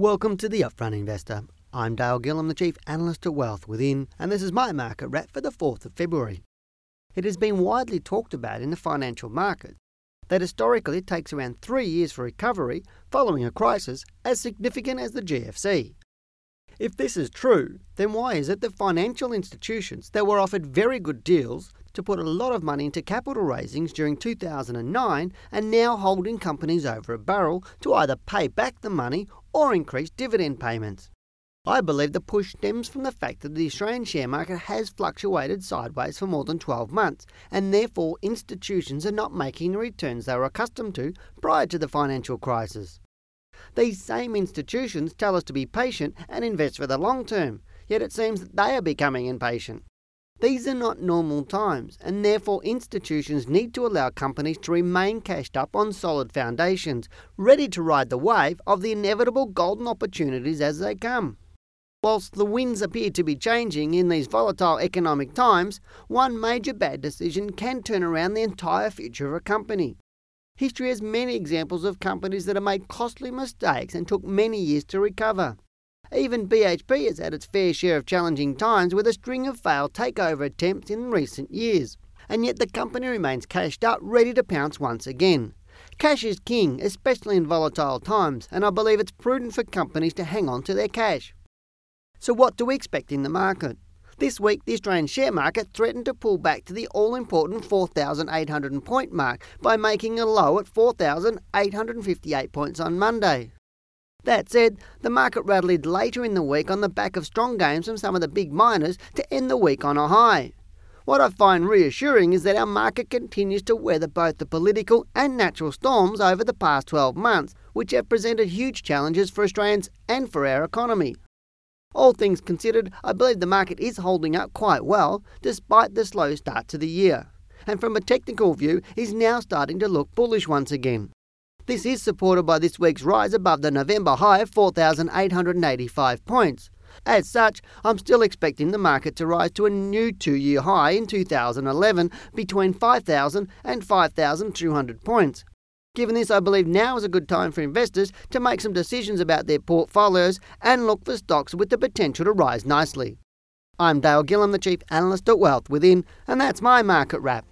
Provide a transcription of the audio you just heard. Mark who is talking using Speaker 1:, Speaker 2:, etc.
Speaker 1: Welcome to the Upfront Investor. I'm Dale Gillham, the Chief Analyst at Wealth Within, and this is my market wrap for the 4th of February. It has been widely talked about in the financial market that historically it takes around three years for recovery following a crisis as significant as the GFC. If this is true, then why is it that financial institutions that were offered very good deals to put a lot of money into capital raisings during 2009 are now holding companies over a barrel to either pay back the money or increase dividend payments? I believe the push stems from the fact that the Australian share market has fluctuated sideways for more than 12 months, and therefore institutions are not making the returns they were accustomed to prior to the financial crisis. These same institutions tell us to be patient and invest for the long term, yet it seems that they are becoming impatient. These are not normal times, and therefore institutions need to allow companies to remain cashed up on solid foundations, ready to ride the wave of the inevitable golden opportunities as they come. Whilst the winds appear to be changing in these volatile economic times, one major bad decision can turn around the entire future of a company. History has many examples of companies that have made costly mistakes and took many years to recover. Even BHP has had its fair share of challenging times with a string of failed takeover attempts in recent years, and yet the company remains cashed up, ready to pounce once again. Cash is king, especially in volatile times, and I believe it's prudent for companies to hang on to their cash. So, what do we expect in the market? This week, the Australian share market threatened to pull back to the all important 4,800 point mark by making a low at 4,858 points on Monday. That said, the market rallied later in the week on the back of strong gains from some of the big miners to end the week on a high. What I find reassuring is that our market continues to weather both the political and natural storms over the past 12 months, which have presented huge challenges for Australians and for our economy. All things considered, I believe the market is holding up quite well despite the slow start to the year, and from a technical view is now starting to look bullish once again. This is supported by this week's rise above the November high of 4,885 points. As such, I'm still expecting the market to rise to a new two year high in 2011 between 5,000 and 5,200 points. Given this, I believe now is a good time for investors to make some decisions about their portfolios and look for stocks with the potential to rise nicely. I'm Dale Gillham, the Chief Analyst at Wealth Within, and that's my market wrap.